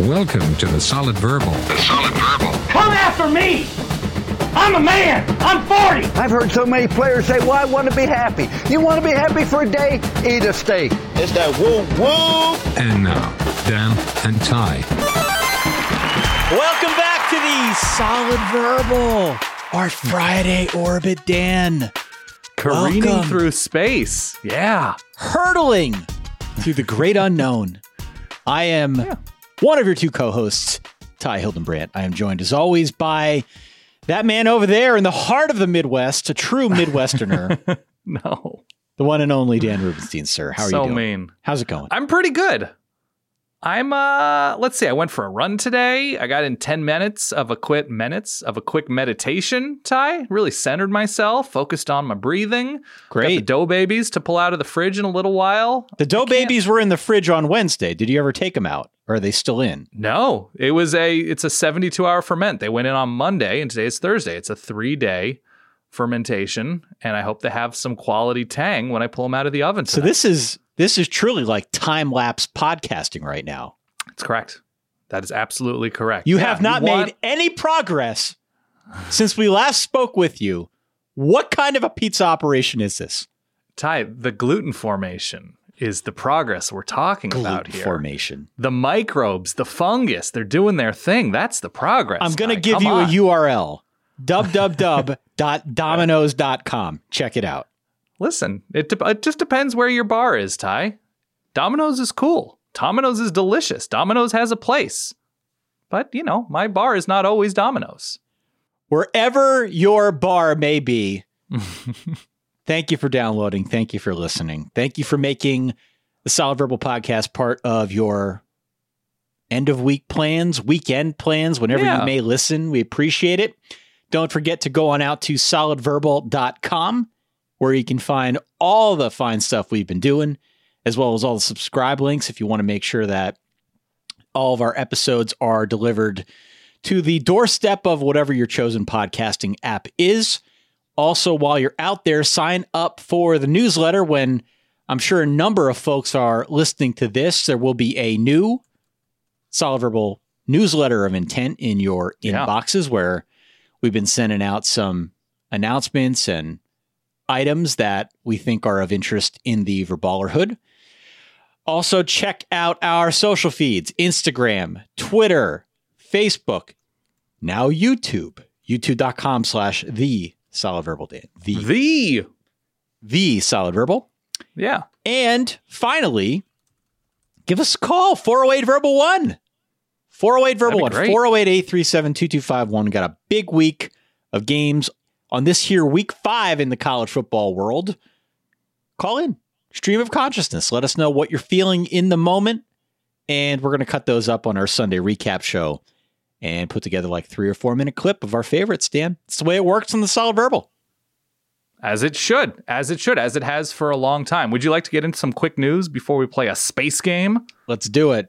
Welcome to the Solid Verbal. The Solid Verbal. Come after me! I'm a man! I'm 40! I've heard so many players say, well, I want to be happy. You want to be happy for a day? Eat a steak. It's that woo woo. And now, Dan and Ty. Welcome back to the Solid Verbal, our Friday orbit, Dan. Careening Welcome. through space. Yeah. Hurtling through the great unknown. I am one of your two co hosts, Ty Hildenbrandt. I am joined as always by that man over there in the heart of the Midwest, a true Midwesterner, No. the one and only Dan Rubenstein, sir. How are so you doing? mean. How's it going? I'm pretty good. I'm uh let's see, I went for a run today. I got in 10 minutes of a quick minutes of a quick meditation, Ty. Really centered myself, focused on my breathing. Got the dough babies to pull out of the fridge in a little while. The dough babies were in the fridge on Wednesday. Did you ever take them out? Or are they still in? No, it was a it's a 72 hour ferment. They went in on Monday and today is Thursday. It's a 3-day fermentation and I hope to have some quality tang when I pull them out of the oven. So this is this is truly like time lapse podcasting right now. That's correct. That is absolutely correct. You Yeah, have not want- made any progress since we last spoke with you. What kind of a pizza operation is this? Ty, the gluten formation is the progress we're talking about here. formation. The microbes, the fungus, they're doing their thing. That's the progress. I'm going to give you on. a URL www.dominoes.com. Check it out. Listen, it, de- it just depends where your bar is, Ty. Domino's is cool. Domino's is delicious. Domino's has a place. But, you know, my bar is not always Domino's. Wherever your bar may be, thank you for downloading. Thank you for listening. Thank you for making the Solid Verbal Podcast part of your end of week plans, weekend plans, whenever Yeah. you may listen. We appreciate it. Don't forget to go on out to solidverbal.com where you can find all the fine stuff we've been doing, as well as all the subscribe links if you want to make sure that all of our episodes are delivered to the doorstep of whatever your chosen podcasting app is. Also, while you're out there, sign up for the newsletter when I'm sure a number of folks are listening to this. There will be a new Verbal newsletter of intent in your Yeah. inboxes where we've been sending out some announcements and items that we think are of interest in the Verballerhood. Also, check out our social feeds Instagram, Twitter, Facebook, now YouTube, youtube.com slash the solid verbal Dan. The, The. the solid verbal. Yeah. And finally, give us a call 408 verbal 1. 408 verbal 1. That'd be great. 408 837 2251. Got a big week of games on this here week five in the college football world. Call in, stream of consciousness. Let us know what you're feeling in the moment. And we're going to cut those up on our Sunday recap show and put together like three or four minute clip of our favorites, Dan. It's the way it works in the solid verbal. As it should, as it should, as it has for a long time. Would you like to get into some quick news before we play a space game? Let's do it.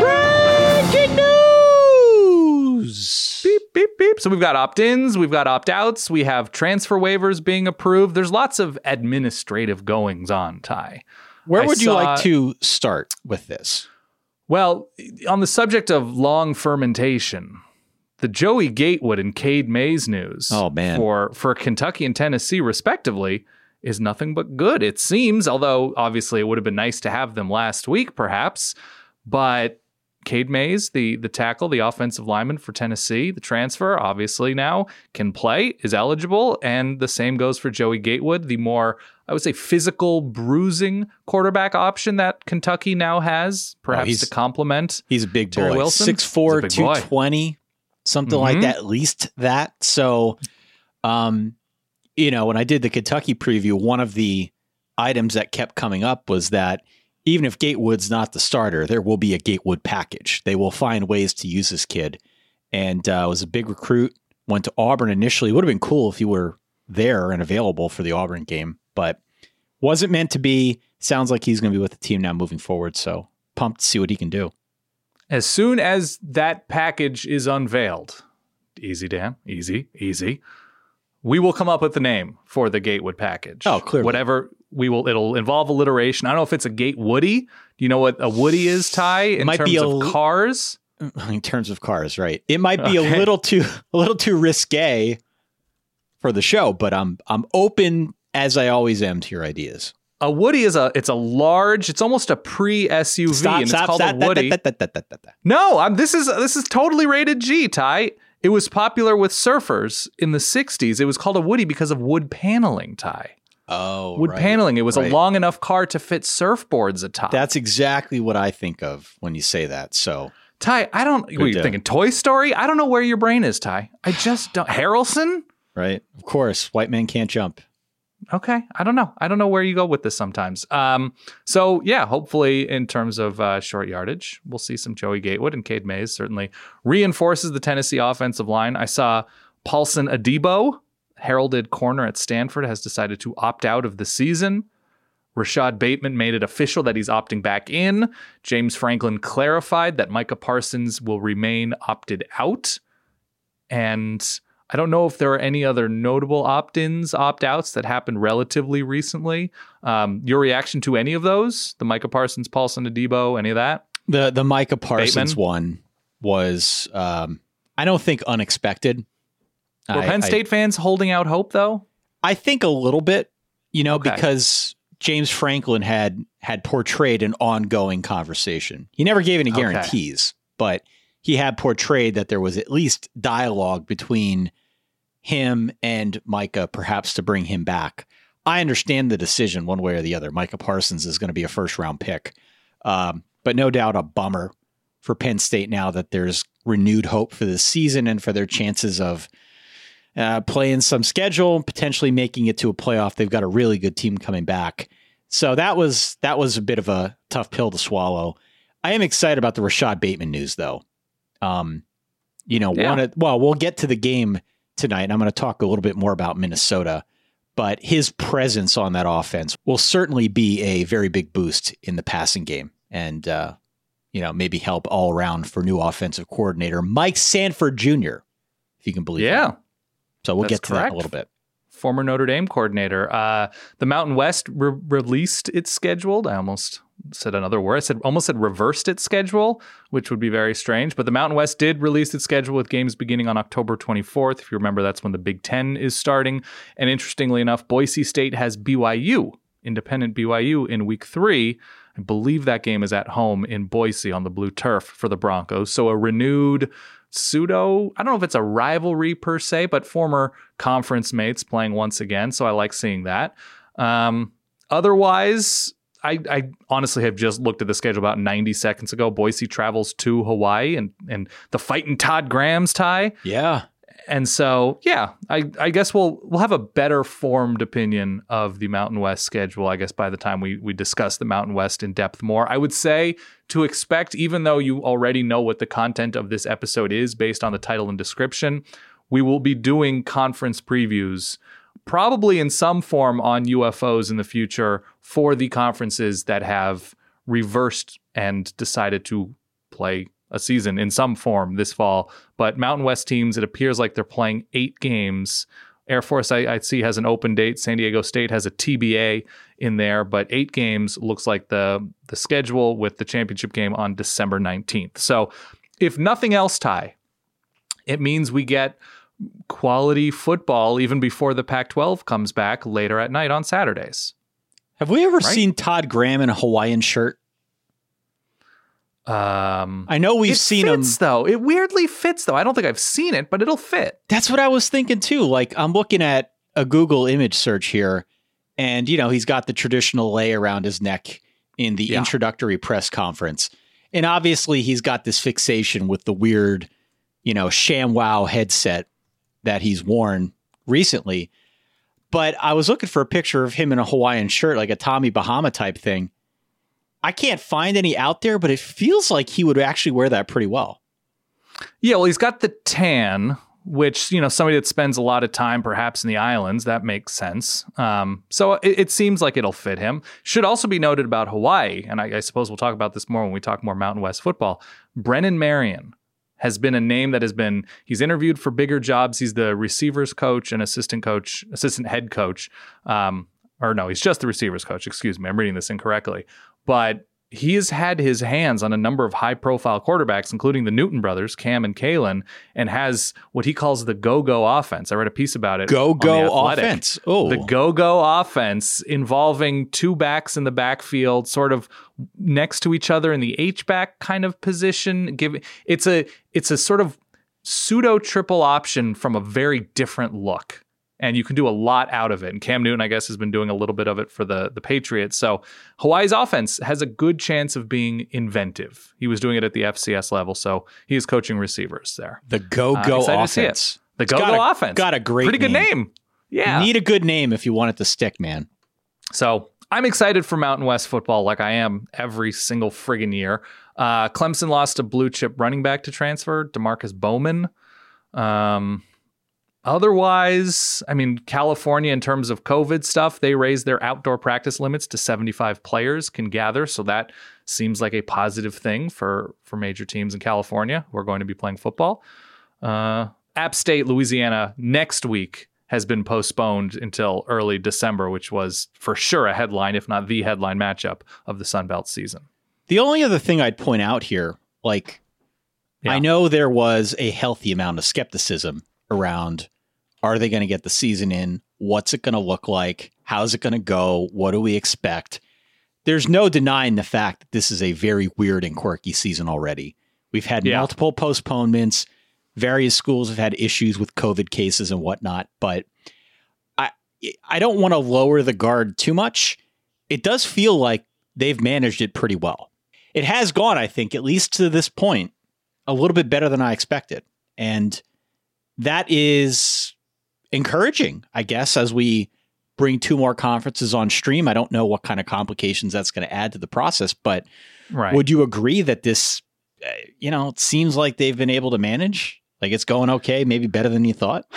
Breaking news. Beep, beep, beep. So we've got opt ins, we've got opt outs, we have transfer waivers being approved. There's lots of administrative goings on, Ty. Where I would you saw- like to start with this? Well, on the subject of long fermentation, the Joey Gatewood and Cade Mays news Oh, man. for for Kentucky and Tennessee respectively is nothing but good. It seems, although obviously it would have been nice to have them last week perhaps, but Cade Mays, the the tackle, the offensive lineman for Tennessee, the transfer, obviously now can play, is eligible, and the same goes for Joey Gatewood, the more I would say physical bruising quarterback option that Kentucky now has, perhaps he's- to complement. He's a big Terry boy. Wilson? 6'4, He's a big boy. 220, something like Mhm. that, at least that. So, um, you know, when I did the Kentucky preview, one of the items that kept coming up was that even if Gatewood's not the starter, there will be a Gatewood package. They will find ways to use this kid. And uh, was a big recruit. Went to Auburn initially. Would have been cool if he were there and available for the Auburn game, but wasn't meant to be. Sounds like he's going to be with the team now moving forward. So pumped to see what he can do. As soon as that package is unveiled, easy, Dan, easy, easy. We will come up with the name for the Gatewood package. Oh, clearly. Whatever we will, it'll involve alliteration. I don't know if it's a Gate Woody. Do you know what a Woody is, Ty? In Might terms be a of cars. in terms of cars, right? It might be Okay. a little too a little too risque for the show, but I'm I'm open as I always am to your ideas. A Woody is a it's a large. It's almost a pre SUV, and it's called stop, a Woody. that- that- that. No, I'm, this is this is totally rated G. Ty. It was popular with surfers in the '60s. It was called a Woody because of wood paneling. Ty. Oh, Wood right, paneling. It was right. a long enough car to fit surfboards atop. That's exactly what I think of when you say that. So Ty, I don't. What are you thinking? Toy Story? I don't know where your brain is, Ty. I just don't. Harrelson? right, of course, white man can't jump. Okay, I don't know. I don't know where you go with this sometimes. Um, so yeah, hopefully in terms of uh, short yardage, we'll see some Joey Gatewood and Cade Mays certainly reinforces the Tennessee offensive line. I saw Paulson Adebo, heralded corner at Stanford, has decided to opt out of the season. Rashod Bateman made it official that he's opting back in. James Franklin clarified that Micah Parsons will remain opted out. And I don't know if there are any other notable opt ins, opt outs that happened relatively recently. Um, your reaction to any of those? The Micah Parsons, Paulson Adebo, any of that? The the Micah Parsons Bateman? one was um, I don't think unexpected. Were I- Penn I- State fans holding out hope, though? I think a little bit, you know, Okay. because James Franklin had had portrayed an ongoing conversation. He never gave any Okay. guarantees, but he had portrayed that there was at least dialogue between him and Micah, perhaps to bring him back. I understand the decision one way or the other. Micah Parsons is going to be a first round pick, um, but no doubt a bummer for Penn State now that there's renewed hope for the season and for their chances of uh, playing some schedule, potentially making it to a playoff. They've got a really good team coming back. So that was that was a bit of a tough pill to swallow. I am excited about the Rashod Bateman news though. Um, you know, Yeah. one of, well, we'll get to the game tonight. And I'm going to talk a little bit more about Minnesota, but his presence on that offense will certainly be a very big boost in the passing game and uh, you know, maybe help all around for new offensive coordinator Mike Sanford Jr. If you can believe that. Yeah. So we'll That's get to that in a little bit. former Notre Dame coordinator. Uh, the Mountain West re- released its scheduled. I almost said another word. I said almost said reversed its schedule, which would be very strange. But the Mountain West did release its schedule with games beginning on October 24th. If you remember, that's when the Big Ten is starting. And interestingly enough, Boise State has BYU, independent BYU, in Week Three. I believe that game is at home in Boise on the blue turf for the Broncos. So a renewed pseudo, I don't know if it's a rivalry per se, but former conference mates playing once again. So I like seeing that. Um, otherwise, I, I honestly have just looked at the schedule about 90 seconds ago. Boise travels to Hawaii and, and the fighting Todd Graham's tie. Yeah. And so, yeah, I, I guess we'll we'll have a better formed opinion of the Mountain West schedule. I guess by the time we we discuss the Mountain West in depth more, I would say to expect, even though you already know what the content of this episode is based on the title and description, we will be doing conference previews, probably in some form on UFOs in the future for the conferences that have reversed and decided to play a season in some form this fall. But Mountain West teams, it appears like they're playing eight games. Air Force, I, I see, has an open date. San Diego State has a TBA in there, but eight games looks like the the schedule with the championship game on December 19th. So, if nothing else, Ty, it means we get quality football even before the Pac 12 comes back later at night on Saturdays. Have we ever seen Todd Graham in a Hawaiian shirt? Um, I know we've it seen him. fits, though. It weirdly fits though. I don't think I've seen it, but it'll fit. That's what I was thinking too. Like I'm looking at a Google image search here, and you know he's got the traditional lei around his neck in the Yeah. introductory press conference, and obviously he's got this fixation with the weird, you know, ShamWow headset that he's worn recently. But I was looking for a picture of him in a Hawaiian shirt, like a Tommy Bahama type thing. I can't find any out there, but it feels like he would actually wear that pretty well. Yeah, well, he's got the tan, which you know somebody that spends a lot of time perhaps in the islands that makes sense. Um, so it, it seems like it'll fit him. Should also be noted about Hawaii, and I, I suppose we'll talk about this more when we talk more Mountain West football. Brennan Marion has been a name that has been he's interviewed for bigger jobs. He's the receivers coach and assistant coach, assistant head coach. Um, or no, he's just the receivers coach. Excuse me, I'm reading this incorrectly. But he has had his hands on a number of high profile quarterbacks, including the Newton brothers, Cam and Caylin, and has what he calls the go go offense. I read a piece about it. Go go offense. Oh. The go go offense involving two backs in the backfield, sort of next to each other in the H back kind of position. Give it's a it's a sort of pseudo triple option from a very different look. And you can do a lot out of it. And Cam Newton, I guess, has been doing a little bit of it for the, the Patriots. So Hawaii's offense has a good chance of being inventive. He was doing it at the FCS level. So he is coaching receivers there. the go Uh, go excited to see it. offense. The go go offense. Got a great, Pretty good name. Yeah. Need a good name if you want it to stick, man. So I'm excited for Mountain West football, like I am every single friggin' year. Uh, Clemson lost a blue chip running back to transfer, Demarkcus Bowman. Um, otherwise, I mean, California, in terms of COVID stuff, they raised their outdoor practice limits to 75 players can gather. So that seems like a positive thing for for major teams in California who are going to be playing football. Uh, App State, Louisiana, next week has been postponed until early December, which was for sure a headline, if not the headline matchup of the Sun Belt season. The only other thing I'd point out here, like, Yeah. I know there was a healthy amount of skepticism around are they going to get the season in? What's it going to look like? How's it going to go? What do we expect? There's no denying the fact that this is a very weird and quirky season already. We've had Yeah. multiple postponements. Various schools have had issues with COVID cases and whatnot, but I I don't want to lower the guard too much. It does feel like they've managed it pretty well. It has gone, I think, at least to this point, a little bit better than I expected. And that is encouraging, I guess, as we bring two more conferences on stream. I don't know what kind of complications that's going to add to the process, but Right. would you agree that this, uh, you know, it seems like they've been able to manage? Like it's going okay, maybe better than you thought?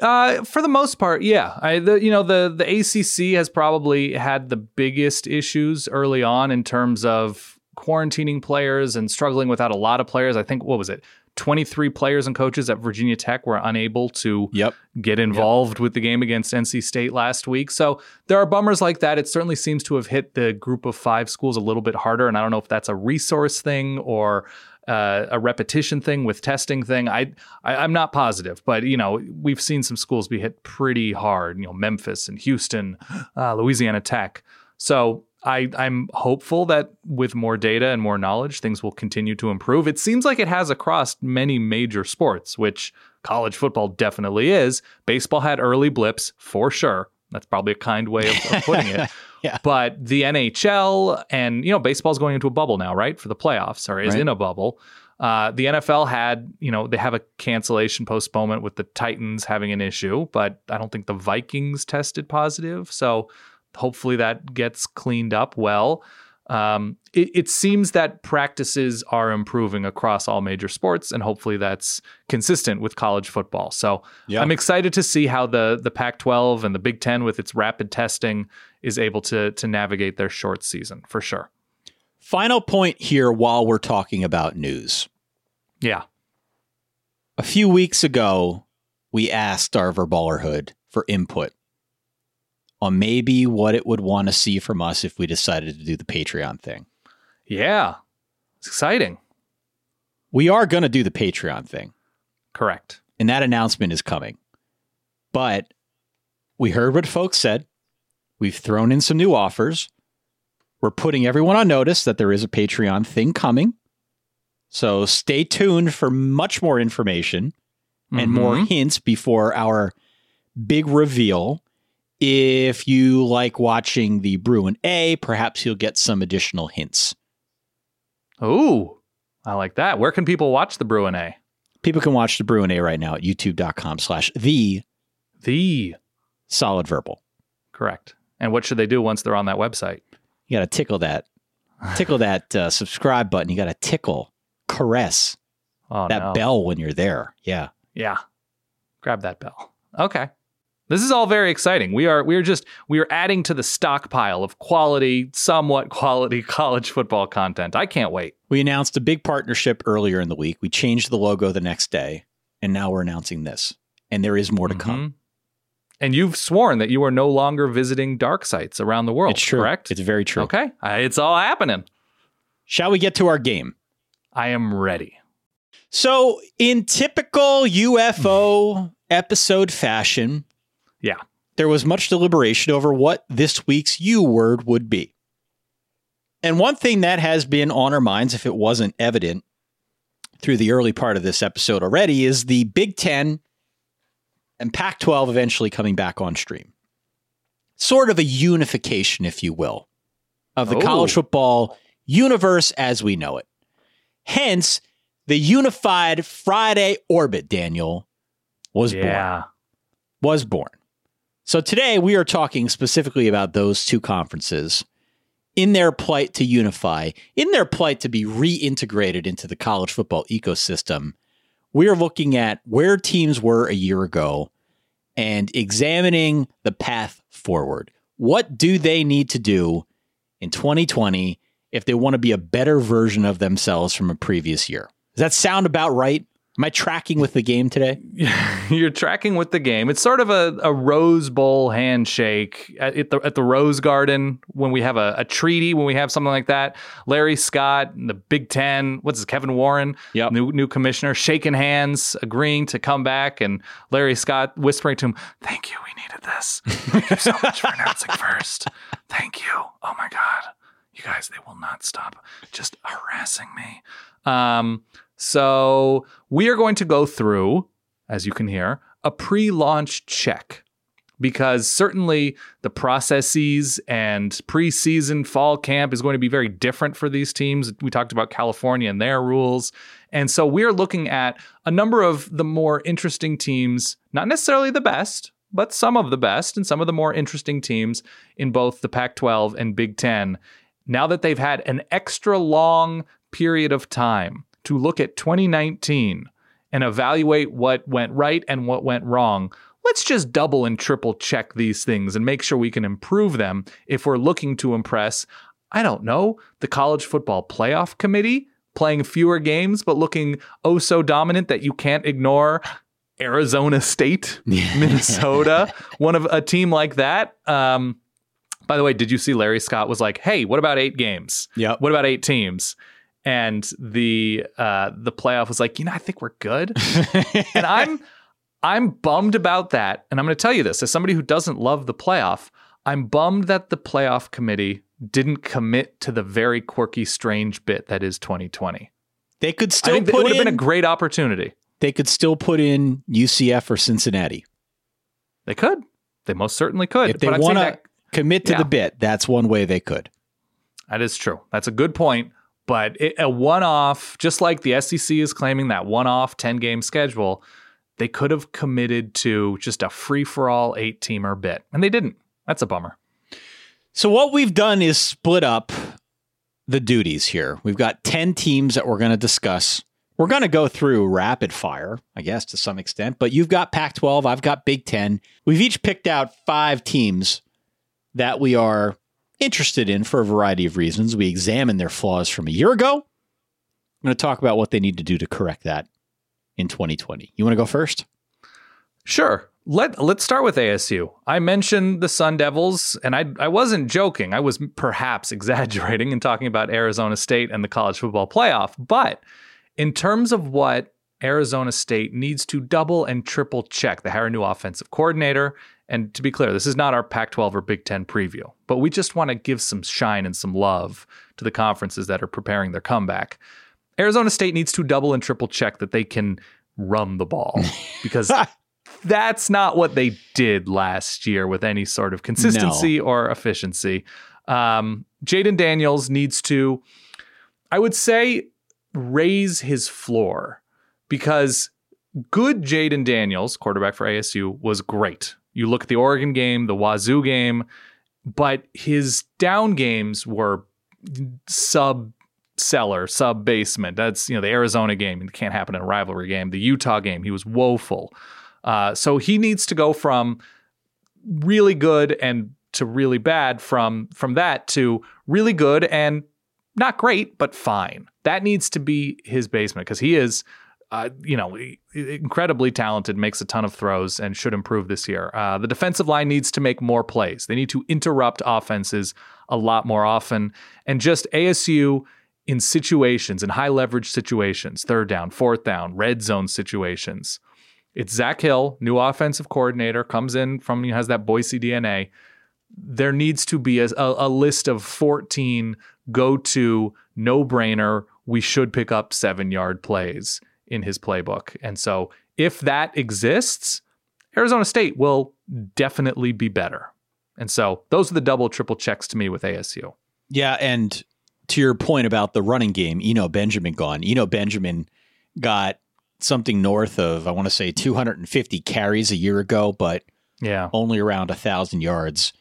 Uh, for the most part, yeah. I, the, you know, the the ACC has probably had the biggest issues early on in terms of quarantining players and struggling without a lot of players. I think what was it? 23 players and coaches at Virginia Tech were unable to Yep. get involved with the game against NC State last week. So there are bummers like that. It certainly seems to have hit the group of five schools a little bit harder. And I don't know if that's a resource thing or uh, a repetition thing with testing thing. I, I I'm not positive, but you know we've seen some schools be hit pretty hard. You know Memphis and Houston, uh, Louisiana Tech. So I, I'm hopeful that with more data and more knowledge, things will continue to improve. It seems like it has across many major sports, which college football definitely is. Baseball had early blips for sure. That's probably a kind way of, of putting it. Yeah. But the NHL and, you know, baseball's going into a bubble now, right? For the playoffs, or is Right. in a bubble. Uh, the NFL had, you know, they have a cancellation postponement with the Titans having an issue, but I don't think the Vikings tested positive. So hopefully that gets cleaned up well. Um, it, it seems that practices are improving across all major sports, and hopefully that's consistent with college football. So Yeah. I'm excited to see how the the Pac-12 and the Big Ten, with its rapid testing, is able to to navigate their short season for sure. Final point here while we're talking about news. Yeah, A few weeks ago, we asked our verballerhood for input on maybe what it would want to see from us if we decided to do the Patreon thing. yeah, it's exciting. We are going to do the Patreon thing, Correct. and that announcement is coming. But we heard what folks said. We've thrown in some new offers. We're putting everyone on notice that there is a Patreon thing coming. So stay tuned for much more information and more Mhm. hints before our big reveal. If you like watching the Bruin A, perhaps you'll get some additional hints. Ooh, I like that. Where can people watch the Bruin A? People can watch the Bruin A right now at youtube.com slash the The solid verbal. correct. And what should they do once they're on that website? You got to tickle that, tickle that uh, subscribe button. You got to tickle, caress Oh that no. bell when you're there. Yeah. Yeah. Grab that bell. Okay. This is all very exciting. We are we are just we are adding to the stockpile of quality, somewhat quality college football content. I can't wait. We announced a big partnership earlier in the week. We changed the logo the next day, and now we're announcing this. And there is more to come. Mhm. And you've sworn that you are no longer visiting dark sites around the world. It's true. correct? It's very true. okay. It's all happening. Shall we get to our game? I am ready. So, in typical UFO episode fashion, Yeah. there was much deliberation over what this week's U word would be. And one thing that has been on our minds, if it wasn't evident through the early part of this episode already, is the Big Ten and Pac 12 eventually coming back on stream. Sort of a unification, if you will, of the Oh. college football universe as we know it. Hence, the unified Friday orbit, Daniel, was born Yeah. was born. So today we are talking specifically about those two conferences in their plight to unify, in their plight to be reintegrated into the college football ecosystem. We are looking at where teams were a year ago and examining the path forward. What do they need to do in 2020 if they want to be a better version of themselves from a previous year? Does that sound about right? Am I tracking with the game today? You're tracking with the game. It's sort of a, a Rose Bowl handshake at, at the at the Rose Garden when we have a, a treaty, when we have something like that. Larry Scott, and the Big Ten, what's this, Kevin Warren, Yep. new new commissioner, shaking hands, agreeing to come back, and Larry Scott whispering to him, "Thank you, we needed this. Thank you so much for announcing first. Thank you. Oh my God, you guys, they will not stop just harassing me." Um, so we are going to go through, as you can hear, a pre-launch check because certainly the processes and preseason fall camp is going to be very different for these teams. We talked about California and their rules. And so we're looking at a number of the more interesting teams, not necessarily the best, but some of the best and some of the more interesting teams in both the Pac 12 and Big Ten. Now that they've had an extra long period of time to look at 2019 and evaluate what went right and what went wrong, let's just double and triple check these things and make sure we can improve them if we're looking to impress, I don't know, the college football playoff committee playing fewer games but looking oh so dominant that you can't ignore Arizona State, Minnesota, one of a team like that. Um, by the way, did you see Larry Scott was like, "Hey, what about eight games? Yeah, What about eight teams?" And the uh, the playoff was like, "You know, I think we're good." and I'm I'm bummed about that. And I'm going to tell you this as somebody who doesn't love the playoff, I'm bummed that the playoff committee didn't commit to the very quirky, strange bit that is 2020. They could I still think that it put would have in. been a great opportunity. they could still put in UCF or Cincinnati They could. They most certainly could. if they But I'm saying want to commit to yeah. the bit. That's one way they could. That is true. That's a good point. But it, a one off, just like the SEC is claiming that one off 10 game schedule, they could have committed to just a free for all eight teamer bit. And they didn't. That's a bummer. So what we've done is split up the duties here. We've got 10 teams that we're going to discuss. We're going to go through rapid fire, I guess, to some extent, but you've got Pac 12, I've got Big 10. We've each picked out five teams that we are interested in for a variety of reasons. We examined their flaws from a year ago. I'm going to talk about what they need to do to correct that in 2020. You want to go first? Sure. Let let's start with ASU. I mentioned the Sun Devils, and I I wasn't joking. I was perhaps exaggerating in talking about Arizona State and the college football playoff. But in terms of what Arizona State needs to double and triple check, they hire a new offensive coordinator. And to be clear, this is not our Pac 12 or Big Ten preview, but we just want to give some shine and some love to the conferences that are preparing their comeback. Arizona State needs to double and triple check that they can run the ball because that's not what they did last year with any sort of consistency or efficiency. Um, Jayden Daniels needs to, I would say, raise his floor because good Jayden Daniels, quarterback for ASU, was great. You look at the Oregon game, the Wazoo game, but his down games were sub cellar, sub basement. That's you know the Arizona game. It can't happen in a rivalry game. The Utah game, he was woeful. Uh, so he needs to go from really good and to really bad from from that to really good and not great but fine. That needs to be his basement because he is uh, you know, incredibly talented, makes a ton of throws, and should improve this year. Uh, the defensive line needs to make more plays. They need to interrupt offenses a lot more often. And just ASU in situations, in high leverage situations, third down, fourth down, red zone situations. It's Zak Hill, new offensive coordinator, comes in from, has that Boise DNA. There needs to be a, a list of 14 go to, no brainer, we should pick up seven yard plays in his playbook. And so if that exists, Arizona State will definitely be better. And so those are the double, triple checks to me with ASU. Yeah. And to your point about the running game, Eno Benjamin gone. Eno Benjamin got something north of, I want to say 250 carries a year ago, but yeah, only around a thousand yards.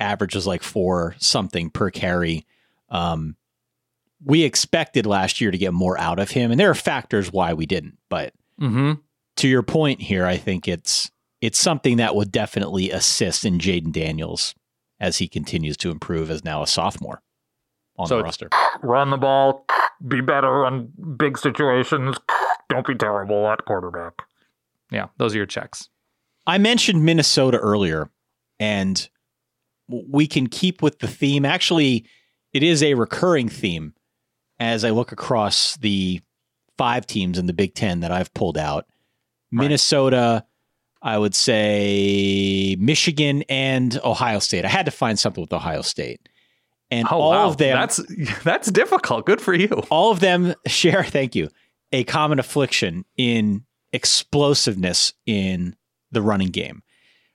Average was like four something per carry. Um, we expected last year to get more out of him, and there are factors why we didn't. But mm-hmm. to your point here, I think it's it's something that would definitely assist in Jayden Daniels as he continues to improve as now a sophomore on so the roster. Run the ball, be better on big situations. Don't be terrible at quarterback. Yeah, those are your checks. I mentioned Minnesota earlier, and we can keep with the theme. Actually, it is a recurring theme as I look across the five teams in the Big Ten that I've pulled out, right. Minnesota, I would say Michigan and Ohio State. I had to find something with Ohio State. And oh, all wow. of them That's that's difficult. Good for you. All of them share, thank you, a common affliction in explosiveness in the running game.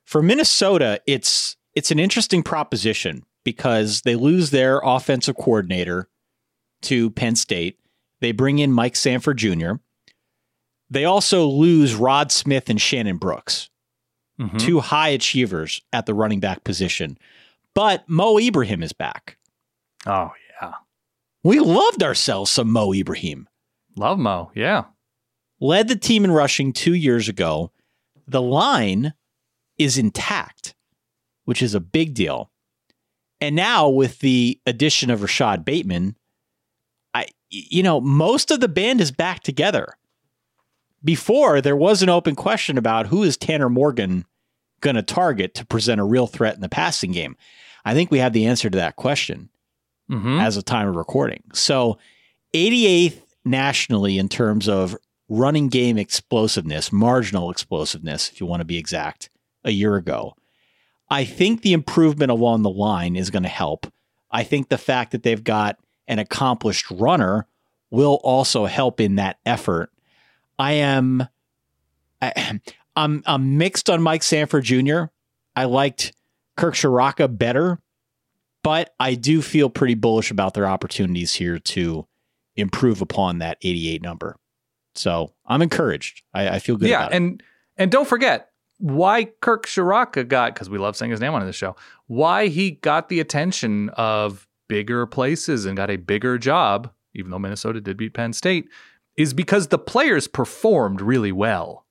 For Minnesota, it's it's an interesting proposition because they lose their offensive coordinator to Penn State. They bring in Mike Sanford Jr. They also lose Rod Smith and Shannon Brooks, mm-hmm. two high achievers at the running back position. But Mo Ibrahim is back. Oh, yeah. We loved ourselves some Mo Ibrahim. Love Mo, yeah. Led the team in rushing two years ago. The line is intact, which is a big deal. And now, with the addition of Rashod Bateman, you know, most of the band is back together. Before, there was an open question about who is Tanner Morgan going to target to present a real threat in the passing game. I think we have the answer to that question mm-hmm. as of time of recording. So, 88th nationally in terms of running game explosiveness, marginal explosiveness, if you want to be exact, a year ago. I think the improvement along the line is going to help. I think the fact that they've got an accomplished runner will also help in that effort. I am I, I'm I'm mixed on Mike Sanford Jr. I liked Kirk Ciarrocca better, but I do feel pretty bullish about their opportunities here to improve upon that 88 number. So I'm encouraged. I, I feel good. Yeah, and and don't forget why Kirk Ciarrocca got because we love saying his name on this show. Why he got the attention of bigger places and got a bigger job, even though Minnesota did beat Penn State, is because the players performed really well.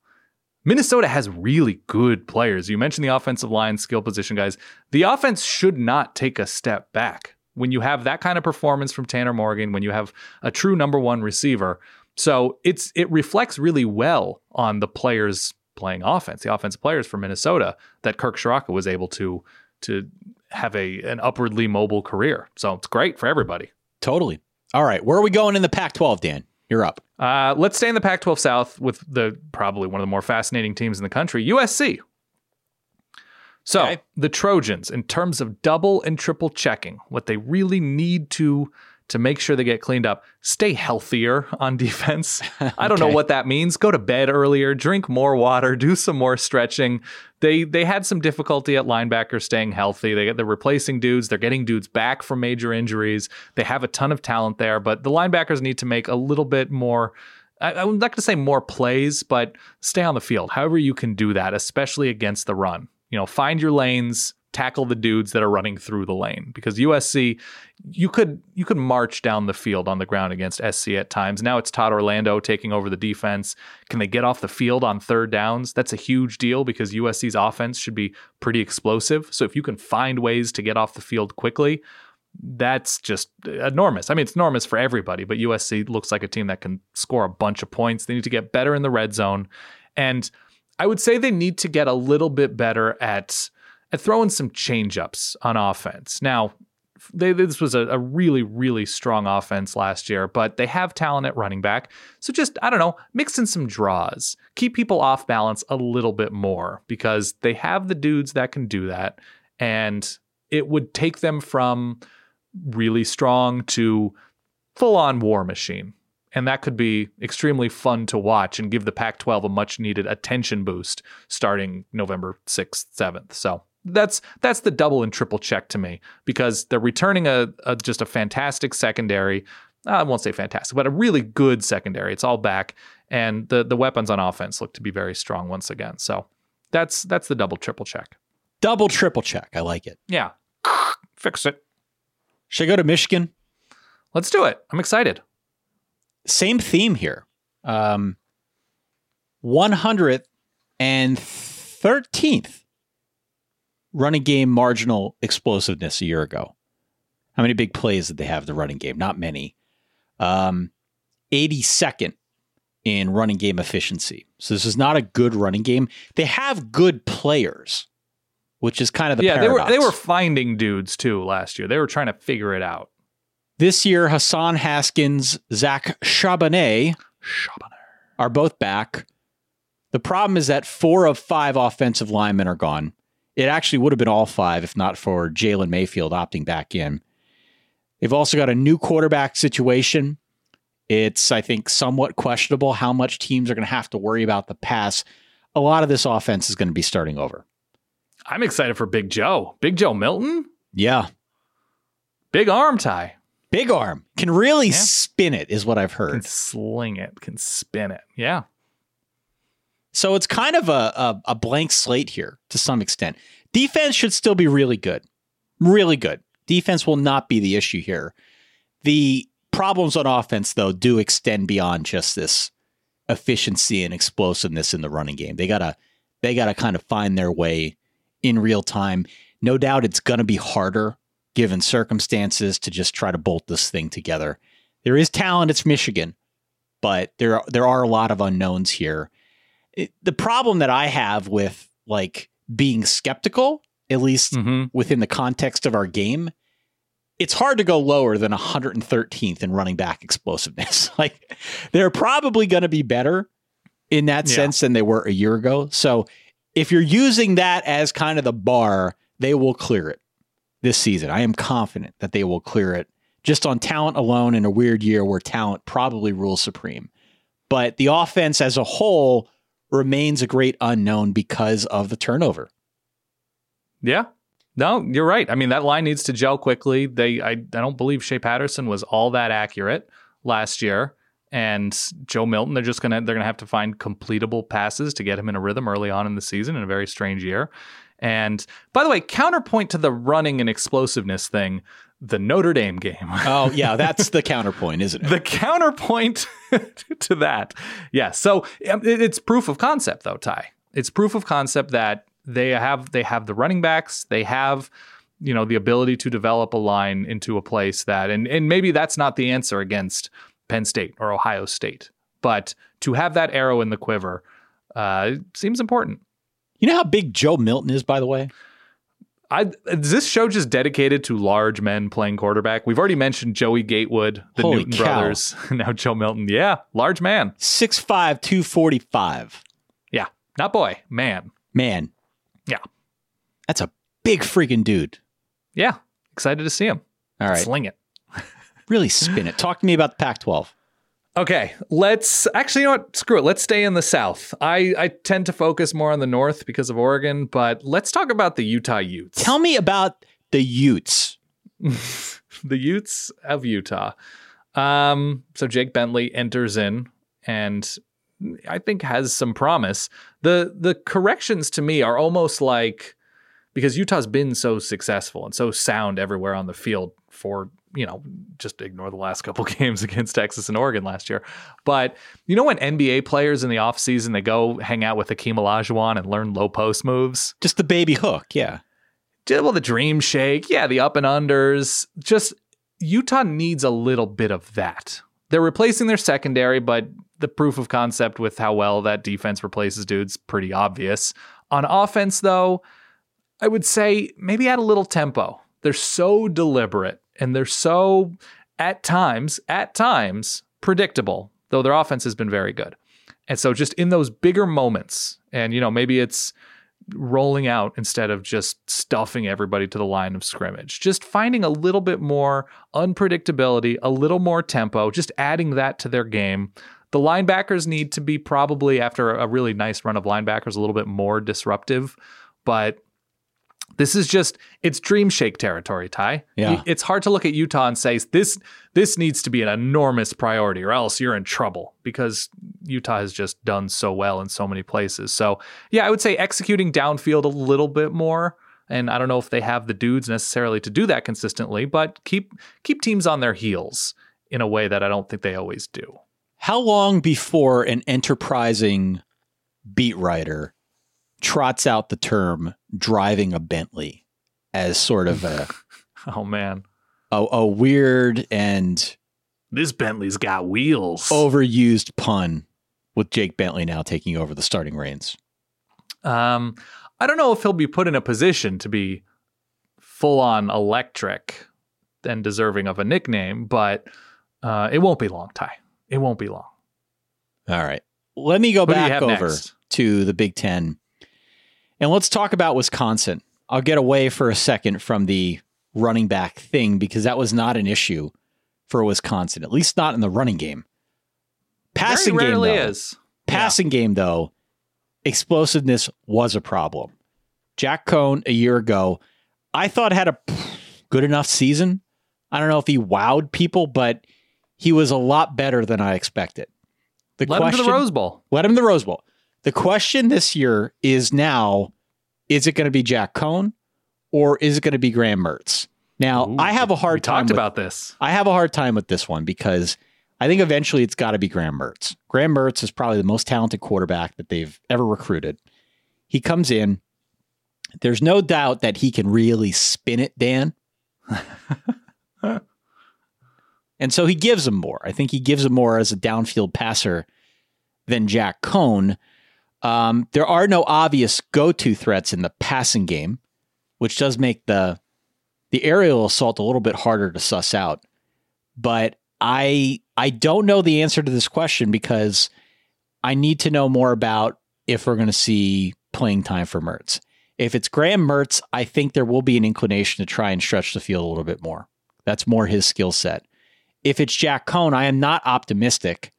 Minnesota has really good players. You mentioned the offensive line, skill position guys. The offense should not take a step back when you have that kind of performance from Tanner Morgan, when you have a true number one receiver. So it's it reflects really well on the players playing offense, the offensive players for Minnesota that Kirk Ciarrocca was able to to have a an upwardly mobile career. So it's great for everybody. Totally. All right, where are we going in the Pac-12, Dan? You're up. Uh, let's stay in the Pac-12 South with the probably one of the more fascinating teams in the country, USC. So okay. the Trojans, in terms of double and triple checking, what they really need to to make sure they get cleaned up. Stay healthier on defense. I don't okay. know what that means. Go to bed earlier, drink more water, do some more stretching. They they had some difficulty at linebacker staying healthy. They they're replacing dudes. They're getting dudes back from major injuries. They have a ton of talent there, but the linebackers need to make a little bit more. I, I'm not going to say more plays, but stay on the field. However, you can do that, especially against the run. You know, find your lanes, tackle the dudes that are running through the lane because USC you could you could march down the field on the ground against SC at times. Now it's Todd Orlando taking over the defense. Can they get off the field on third downs? That's a huge deal because USC's offense should be pretty explosive. So if you can find ways to get off the field quickly, that's just enormous. I mean, it's enormous for everybody, but USC looks like a team that can score a bunch of points. They need to get better in the red zone. And I would say they need to get a little bit better at at throwing some changeups on offense. Now, they, this was a, a, really, really strong offense last year, but they have talent at running back. So just, I don't know, mix in some draws, keep people off balance a little bit more because they have the dudes that can do that. And it would take them from really strong to full on war machine. And that could be extremely fun to watch and give the Pac 12 a much needed attention boost starting November 6th, 7th. So that's that's the double and triple check to me because they're returning a, a just a fantastic secondary. I won't say fantastic, but a really good secondary. It's all back, and the the weapons on offense look to be very strong once again. So that's that's the double triple check. Double triple check. I like it. Yeah, fix it. Should I go to Michigan? Let's do it. I'm excited. Same theme here. Um, 113th running game marginal explosiveness a year ago. How many big plays did they have the running game? Not many. Um, 82nd in running game efficiency. So this is not a good running game. They have good players, which is kind of the yeah. Paradox. They were they were finding dudes too last year. They were trying to figure it out. This year, Hassan Haskins, Zach Charbonnet, are both back. The problem is that four of five offensive linemen are gone. It actually would have been all five if not for Jalen Mayfield opting back in. They've also got a new quarterback situation. It's, I think, somewhat questionable how much teams are going to have to worry about the pass. A lot of this offense is going to be starting over. I'm excited for Big Joe. Big Joe Milton? Yeah. Big arm Ty. Big arm. Can really yeah. spin it, is what I've heard. Can sling it, can spin it. Yeah. So it's kind of a, a, a blank slate here to some extent. Defense should still be really good. Really good. Defense will not be the issue here. The problems on offense, though, do extend beyond just this efficiency and explosiveness in the running game. They gotta they gotta kind of find their way in real time. No doubt it's gonna be harder given circumstances to just try to bolt this thing together. There is talent, it's Michigan, but there are, there are a lot of unknowns here it, the problem that I have with like being skeptical, at least mm-hmm. within the context of our game, it's hard to go lower than 113th in running back explosiveness. like they're probably going to be better in that yeah. sense than they were a year ago. So if you're using that as kind of the bar, they will clear it this season. I am confident that they will clear it just on talent alone in a weird year where talent probably rules supreme. But the offense as a whole remains a great unknown because of the turnover. Yeah. No, you're right. I mean, that line needs to gel quickly. They I, I don't believe Shea Patterson was all that accurate last year. And Joe Milton, they're just gonna they're gonna have to find completable passes to get him in a rhythm early on in the season in a very strange year. And by the way, counterpoint to the running and explosiveness thing, the Notre Dame game. oh, yeah, that's the counterpoint, isn't it? the counterpoint to that. Yeah. So um, it's proof of concept though, Ty. It's proof of concept that they have they have the running backs, they have you know the ability to develop a line into a place that and and maybe that's not the answer against Penn State or Ohio State, but to have that arrow in the quiver uh, seems important. You know how big Joe Milton is, by the way? I, is this show just dedicated to large men playing quarterback? We've already mentioned Joey Gatewood, the Holy Newton cow. brothers. now Joe Milton. Yeah, large man. 6'5, 245. Yeah, not boy, man. Man. Yeah. That's a big freaking dude. Yeah, excited to see him. All right. Sling it. really spin it. Talk to me about the Pac 12. Okay, let's actually, you know what? Screw it. Let's stay in the South. I, I tend to focus more on the North because of Oregon, but let's talk about the Utah Utes. Tell me about the Utes. the Utes of Utah. Um, so Jake Bentley enters in and I think has some promise. The the corrections to me are almost like because Utah's been so successful and so sound everywhere on the field for you know, just ignore the last couple games against Texas and Oregon last year. But you know when NBA players in the offseason they go hang out with Akeem Olajuwon and learn low post moves? Just the baby hook, yeah. Well, the dream shake, yeah, the up and unders. Just Utah needs a little bit of that. They're replacing their secondary, but the proof of concept with how well that defense replaces dudes pretty obvious. On offense, though, I would say maybe add a little tempo. They're so deliberate and they're so at times, at times, predictable, though their offense has been very good. And so just in those bigger moments, and you know, maybe it's rolling out instead of just stuffing everybody to the line of scrimmage. Just finding a little bit more unpredictability, a little more tempo, just adding that to their game. The linebackers need to be probably, after a really nice run of linebackers, a little bit more disruptive. But this is just it's dream shake territory, Ty. Yeah. It's hard to look at Utah and say this this needs to be an enormous priority or else you're in trouble because Utah has just done so well in so many places. So, yeah, I would say executing downfield a little bit more and I don't know if they have the dudes necessarily to do that consistently, but keep keep teams on their heels in a way that I don't think they always do. How long before an enterprising beat writer trots out the term driving a Bentley as sort of a, Oh man. a, a weird and This Bentley's got wheels. overused pun with Jake Bentley now taking over the starting reins? Um, I don't know if he'll be put in a position to be full on electric and deserving of a nickname, but uh, it won't be long, Ty. It won't be long. All right. Let me go you back over next? to the Big Ten and let's talk about Wisconsin. I'll get away for a second from the running back thing because that was not an issue for Wisconsin, at least not in the running game. Passing Very game, though, is. passing game, though, explosiveness was a problem. Jack Coan a year ago, I thought had a good enough season. I don't know if he wowed people, but he was a lot better than I expected. The Let him to the Rose Bowl. let him in the Rose Bowl. The question this year is now is it going to be Jack Coan or is it going to be Graham Mertz? Now, Ooh, I have a hard time talked with- about this. I have a hard time with this one because I think eventually it's got to be Graham Mertz. Graham Mertz is probably the most talented quarterback that they've ever recruited. He comes in. There's no doubt that he can really spin it, Dan. and so he gives him more. I think he gives him more as a downfield passer than Jack Coan. Um, there are no obvious go-to threats in the passing game, which does make the the aerial assault a little bit harder to suss out. But I I don't know the answer to this question because I need to know more about if we're going to see playing time for Mertz. If it's Graham Mertz, I think there will be an inclination to try and stretch the field a little bit more. That's more his skill set. If it's Jack Coan, I am not optimistic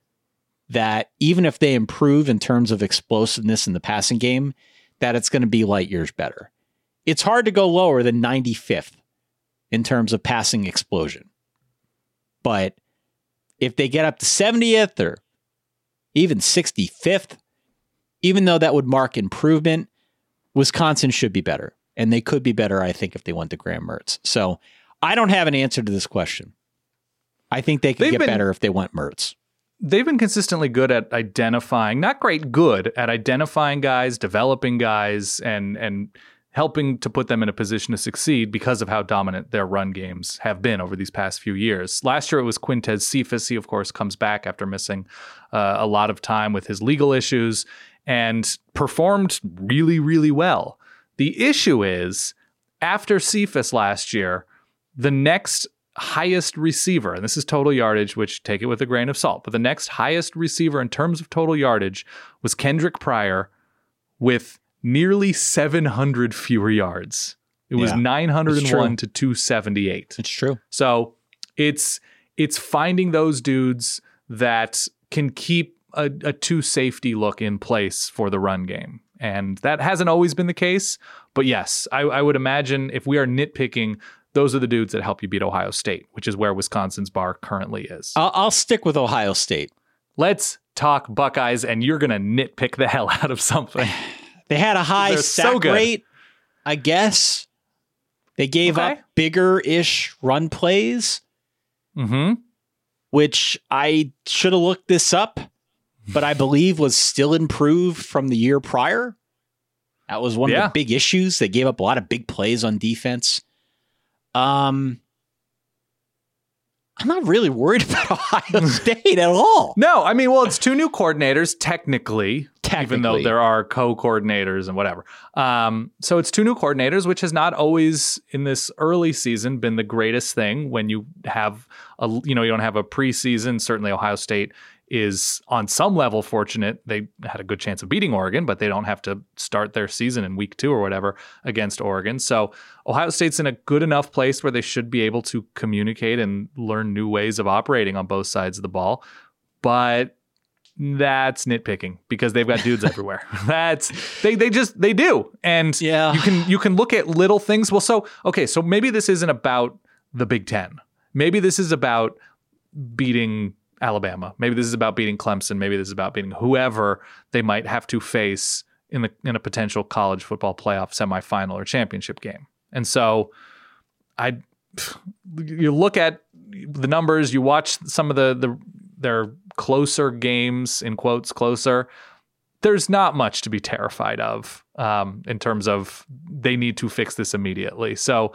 that even if they improve in terms of explosiveness in the passing game, that it's going to be light years better. It's hard to go lower than 95th in terms of passing explosion. But if they get up to 70th or even 65th, even though that would mark improvement, Wisconsin should be better. And they could be better, I think, if they went to Graham Mertz. So I don't have an answer to this question. I think they could They've get been- better if they went Mertz. They've been consistently good at identifying, not great good at identifying guys, developing guys, and and helping to put them in a position to succeed because of how dominant their run games have been over these past few years. Last year it was Quintez Cephus. He, of course, comes back after missing uh, a lot of time with his legal issues and performed really, really well. The issue is after Cephus last year, the next highest receiver, and this is total yardage, which take it with a grain of salt, but the next highest receiver in terms of total yardage was Kendric Pryor with nearly 700 fewer yards. It was Yeah, 901 to 278. It's true. So it's it's finding those dudes that can keep a, a two safety look in place for the run game. And that hasn't always been the case. But yes, I, I would imagine if we are nitpicking, those are the dudes that help you beat Ohio State, which is where Wisconsin's bar currently is. I'll, I'll stick with Ohio State. Let's talk Buckeyes, and you're going to nitpick the hell out of something. They had a high sack so rate, I guess. They gave Okay. up bigger ish run plays. Mm-hmm. which I should have looked this up, but I believe was still improved from the year prior. That was one of the big issues. They gave up a lot of big plays on defense. Um, I'm not really worried about Ohio State at all. No, I mean, well, it's two new coordinators technically, even though there are co-coordinators and whatever. Um, so it's two new coordinators, which has not always in this early season been the greatest thing. When you have a, you know, you don't have a preseason. Certainly, Ohio State is on some level fortunate. They had a good chance of beating Oregon, but they don't have to start their season in week two or whatever against Oregon. So Ohio State's in a good enough place where they should be able to communicate and learn new ways of operating on both sides of the ball. But that's nitpicking because they've got dudes everywhere. That's they they just they do. And Yeah. you can you can look at little things. Well, so okay, so maybe this isn't about the Big Ten. Maybe this is about beating Alabama. Maybe this is about beating Clemson. Maybe this is about beating whoever they might have to face in the in a potential college football playoff semifinal or championship game. And so I you look at the numbers, you watch some of the the their closer games in quotes closer. There's not much to be terrified of um, in terms of they need to fix this immediately. So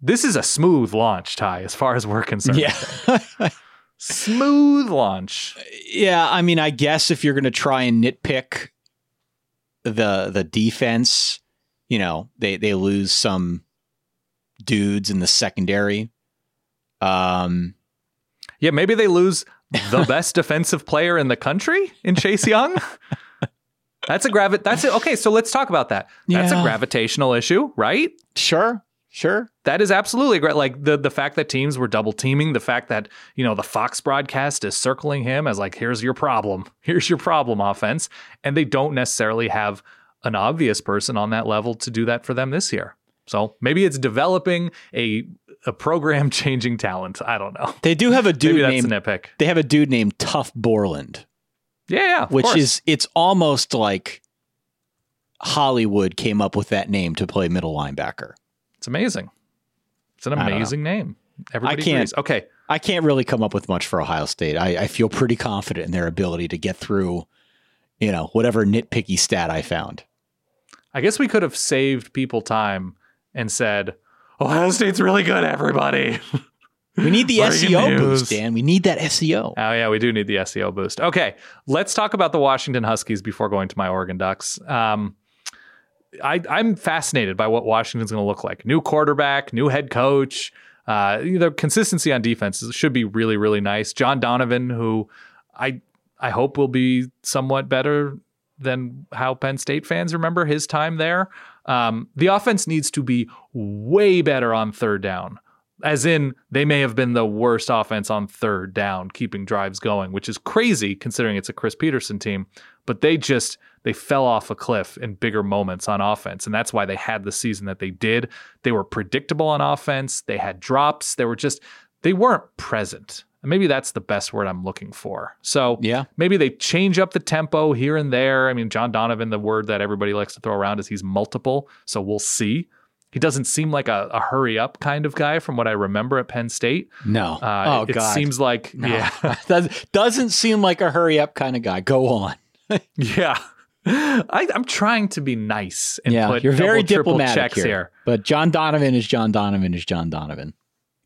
this is a smooth launch, Ty, as far as we're concerned. Yeah. Smooth launch. Yeah, I mean, I guess if you're going to try and nitpick the the defense, you know, they they lose some dudes in the secondary. Um, Yeah, maybe they lose the best defensive player in the country in Chase Young. That's a gravi- that's it. Okay, so let's talk about that. That's Yeah. a gravitational issue, right? sure, sure. That is absolutely great. Like the the fact that teams were double teaming, the fact that you know the Fox broadcast is circling him as like, here's your problem, here's your problem, offense, and they don't necessarily have an obvious person on that level to do that for them this year. So maybe it's developing a a program changing talent. I don't know. They do have a dude named nitpick. they have a dude named Tuf Borland, Yeah, yeah. which course. is it's almost like Hollywood came up with that name to play middle linebacker. Amazing. It's an I amazing name. Everybody can't- agrees. Okay. I can't really come up with much for Ohio State. I, I feel pretty confident in their ability to get through, you know, whatever nitpicky stat I found. I guess we could have saved people time and said, Ohio State's really good, everybody. We need the Breaking SEO news. boost, Dan. We need that SEO. Oh yeah, we do need the SEO boost. Okay, let's talk about the Washington Huskies before going to my Oregon Ducks. Um, I, I'm fascinated by what Washington's going to look like. New quarterback, new head coach. Uh, the consistency on defense should be really, really nice. John Donovan, who I I hope will be somewhat better than how Penn State fans remember his time there. Um, the offense needs to be way better on third down. As in, they may have been the worst offense on third down, keeping drives going, which is crazy considering it's a Chris Petersen team. But they just they fell off a cliff in bigger moments on offense, and that's why they had the season that they did. They were predictable on offense. They had drops. They were just they weren't present. And maybe that's the best word I'm looking for. So Yeah. maybe they change up the tempo here and there. I mean, John Donovan, the word that everybody likes to throw around is he's multiple. So we'll see. He doesn't seem like a, a hurry up kind of guy from what I remember at Penn State. No. Uh, oh, it God. seems like, No. yeah, Does, doesn't seem like a hurry up kind of guy. Go on. yeah. I, I'm trying to be nice and yeah. put You're very double, triple diplomatic checks here. here. But John Donovan is John Donovan is John Donovan.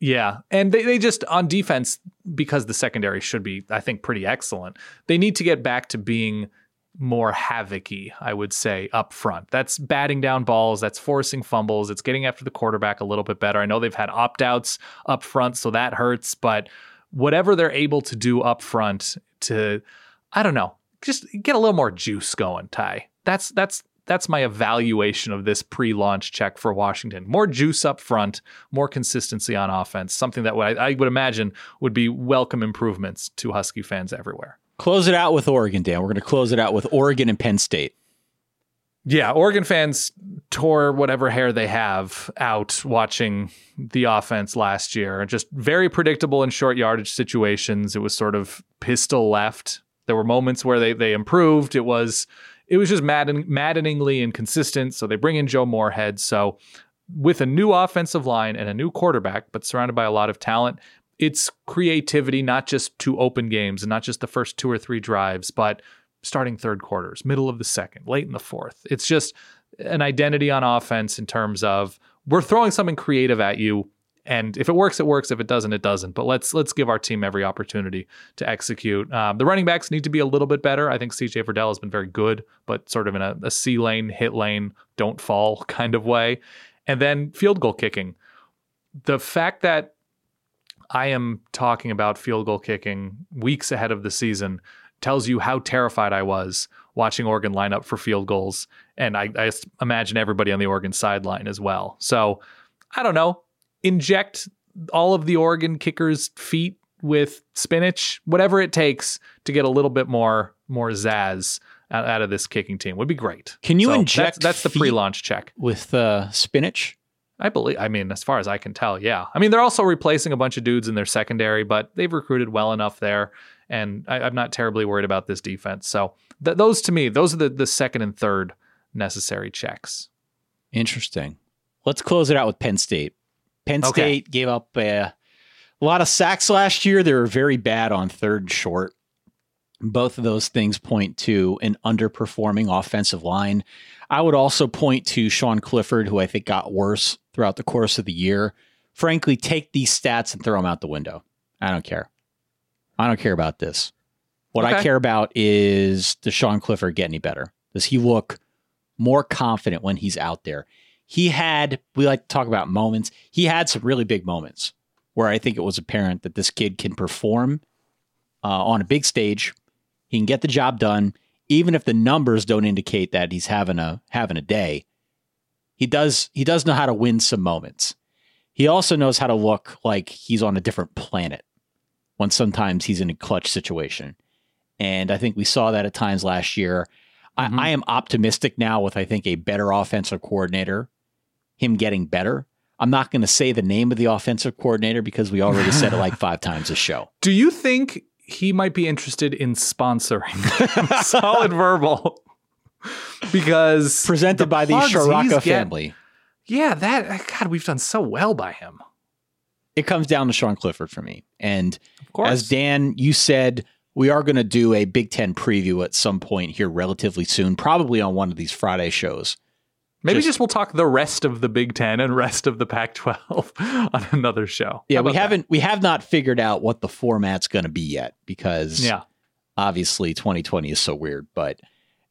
Yeah. And they, they just, on defense, because the secondary should be, I think, pretty excellent, they need to get back to being more havocy, I would say, up front. That's batting down balls, that's forcing fumbles, it's getting after the quarterback a little bit better. I know they've had opt outs up front, so that hurts, but whatever they're able to do up front to, I don't know, just get a little more juice going, Ty. That's, that's, that's my evaluation of this pre-launch check for Washington. More juice up front, more consistency on offense. Something that I, I would imagine would be welcome improvements to Husky fans everywhere. Close it out with Oregon, Dan. We're going to close it out with Oregon and Penn State. Yeah, Oregon fans tore whatever hair they have out watching the offense last year. Just very predictable in short yardage situations. It was sort of pistol left. There were moments where they they improved. It was it was just madden, maddeningly inconsistent. So they bring in Joe Moorhead. So with a new offensive line and a new quarterback, but surrounded by a lot of talent, it's creativity, not just to open games and not just the first two or three drives, but starting third quarters, middle of the second, late in the fourth. It's just an identity on offense in terms of we're throwing something creative at you. And if it works, it works. If it doesn't, it doesn't. But let's let's give our team every opportunity to execute. Um, the running backs need to be a little bit better. I think CJ Verdell has been very good, but sort of in a, a C lane, hit lane, don't fall kind of way. And then field goal kicking. The fact that I am talking about field goal kicking weeks ahead of the season tells you how terrified I was watching Oregon line up for field goals. And I, I imagine everybody on the Oregon sideline as well. So I don't know. Inject all of the Oregon kickers' feet with spinach, whatever it takes to get a little bit more more zazz out, out of this kicking team would be great. Can you So inject That's, that's the pre-launch check. with uh, spinach. I believe. I mean, as far as I can tell, yeah. I mean, they're also replacing a bunch of dudes in their secondary, but they've recruited well enough there, and I, I'm not terribly worried about this defense. So th- those to me, those are the the second and third necessary checks. Interesting. Let's close it out with Penn State. Penn Okay. State gave up uh, a lot of sacks last year. They were very bad on third short. Both of those things point to an underperforming offensive line. I would also point to Sean Clifford, who I think got worse throughout the course of the year. Frankly, take these stats and throw them out the window. I don't care. I don't care about this. What I care about is does Sean Clifford get any better? Does he look more confident when he's out there? He had, we like to talk about moments. He had some really big moments where I think it was apparent that this kid can perform uh, on a big stage. He can get the job done, even if the numbers don't indicate that he's having a having a day. He does he does know how to win some moments. He also knows how to look like he's on a different planet when sometimes he's in a clutch situation. And I think we saw that at times last year. Mhm. I, I am optimistic now with I think a better offensive coordinator, him getting better. I'm not going to say the name of the offensive coordinator because we already said it like five times a show. Do you think he might be interested in sponsoring Solid Verbal? Because Presented by the plugs he's Ciarrocca get- family. Yeah, that uh, God, we've done so well by him. It comes down to Sean Clifford for me. And Of course. as Dan, you said, we are going to do a Big Ten preview at some point here relatively soon, probably on one of these Friday shows. Maybe just- just, we'll talk the rest of the Big Ten and rest of the Pac-12 on another show. Yeah, we haven't we have not figured out what the format's going to be yet because Yeah, obviously 2020 is so weird. But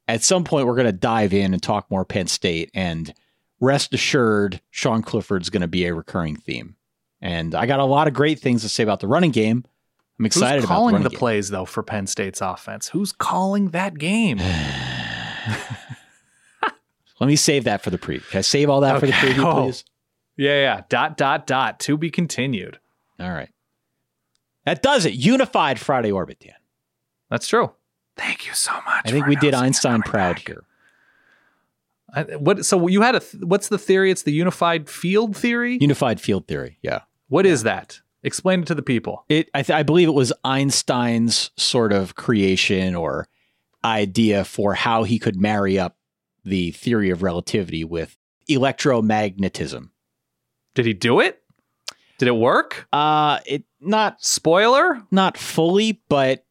at some point, we're going to dive in and talk more Penn State. And rest assured, Sean Clifford's going to be a recurring theme. And I got a lot of great things to say about the running game. I'm excited Who's about the calling the plays though for Penn State's offense? Who's calling that game? Let me save that for the preview. Can I save all that for the Okay. preview, Oh. please? yeah, yeah. Dot dot dot. To be continued. All right. That does it. Unified Friday orbit, Dan. That's true. Thank you so much. I think we did Einstein proud back. here. I, what? So you had a? th- What's the theory? It's the unified field theory. Unified field theory. Yeah. What is that? Explain it to the people. It, I, th- I believe it was Einstein's sort of creation or idea for how he could marry up the theory of relativity with electromagnetism. Did he do it? Did it work? Uh, it not Spoiler. not fully, but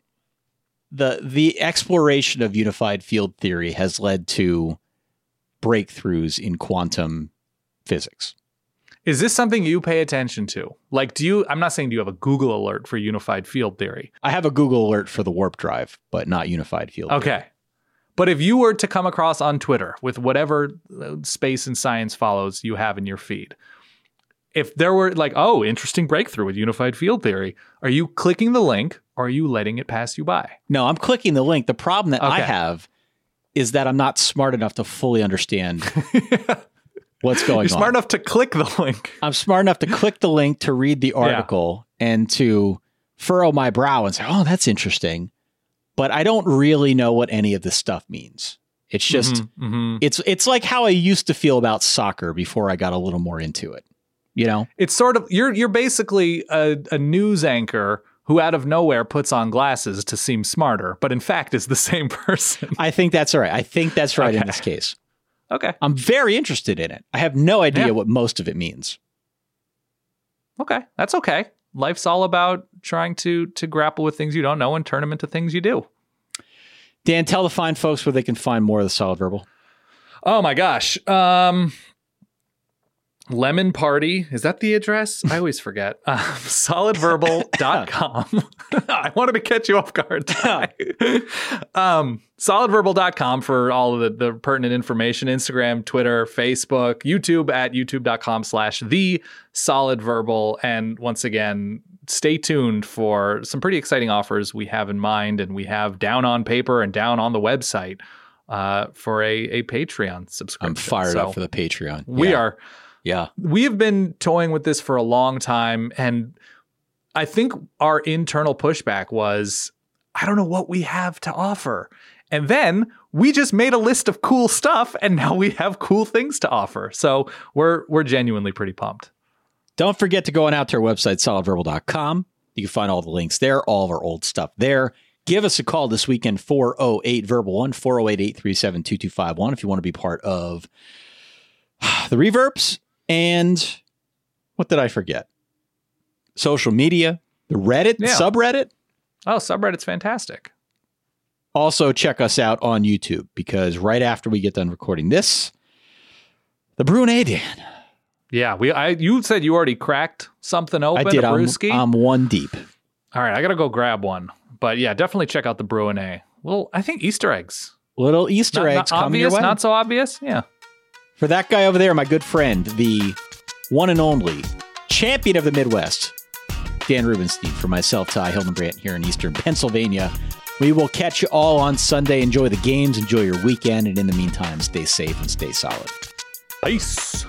the the exploration of unified field theory has led to breakthroughs in quantum physics. Is this something you pay attention to? Like, do you? I'm not saying do you have a Google alert for unified field theory. I have a Google alert for the warp drive, but not unified field. theory. Okay. But if you were to come across on Twitter with whatever uh, space and science follows you have in your feed, if there were like, oh, interesting breakthrough with unified field theory, are you clicking the link or are you letting it pass you by? No, I'm clicking the link. The problem that I have is that I'm not smart enough to fully understand what's going You're on. smart enough to click the link. I'm smart enough to click the link to read the article and to furrow my brow and say, "Oh, that's interesting." But I don't really know what any of this stuff means. It's just Mhm. it's it's like how I used to feel about soccer before I got a little more into it. You know? it's sort of you're you're basically a, a news anchor who out of nowhere puts on glasses to seem smarter, but in fact is the same person. I think that's right. I think that's right in this case. okay. I'm very interested in it. I have no idea Yeah. what most of it means. Okay. That's okay. life's all about trying to to grapple with things you don't know and turn them into things you do. Dan, tell the fine folks where they can find more of the Solid Verbal. Oh my gosh. Um Lemon Party. Is that the address? I always forget. Um, solidverbal.com. I wanted to catch you off guard. um, solidverbal.com for all of the, the pertinent information Instagram, Twitter, Facebook, YouTube at youtube.com slash the solid verbal. And once again, stay tuned for some pretty exciting offers we have in mind and we have down on paper and down on the website uh, for a, a Patreon subscription. I'm fired So up for the Patreon. We Yeah. are Yeah. we have been toying with this for a long time and i think our internal pushback was i don't know what we have to offer and then we just made a list of cool stuff and now we have cool things to offer so we're we're genuinely pretty pumped Don't forget to go on out to our website, solidverbal.com. You can find all the links there, all of our old stuff there. Give us a call this weekend, 408 Verbal 1, 408 837 2251, if you want to be part of the reverbs. And what did I forget? Social media, the Reddit, Yeah. subreddit. oh subreddit's fantastic Also, check us out on YouTube because right after we get done recording this, the Brunei Dan. yeah we i you said you already cracked something open I did. I'm, I'm one deep. all right i gotta go grab one but yeah definitely check out the Bruine. well i think easter eggs Little Easter not, eggs not coming obvious your way. not so obvious yeah For that guy over there, my good friend, the one and only champion of the Midwest, Dan Rubenstein. For myself, Ty Hildenbrandt here in Eastern Pennsylvania. We will catch you all on Sunday. Enjoy the games, enjoy your weekend, and in the meantime, stay safe and stay solid. peace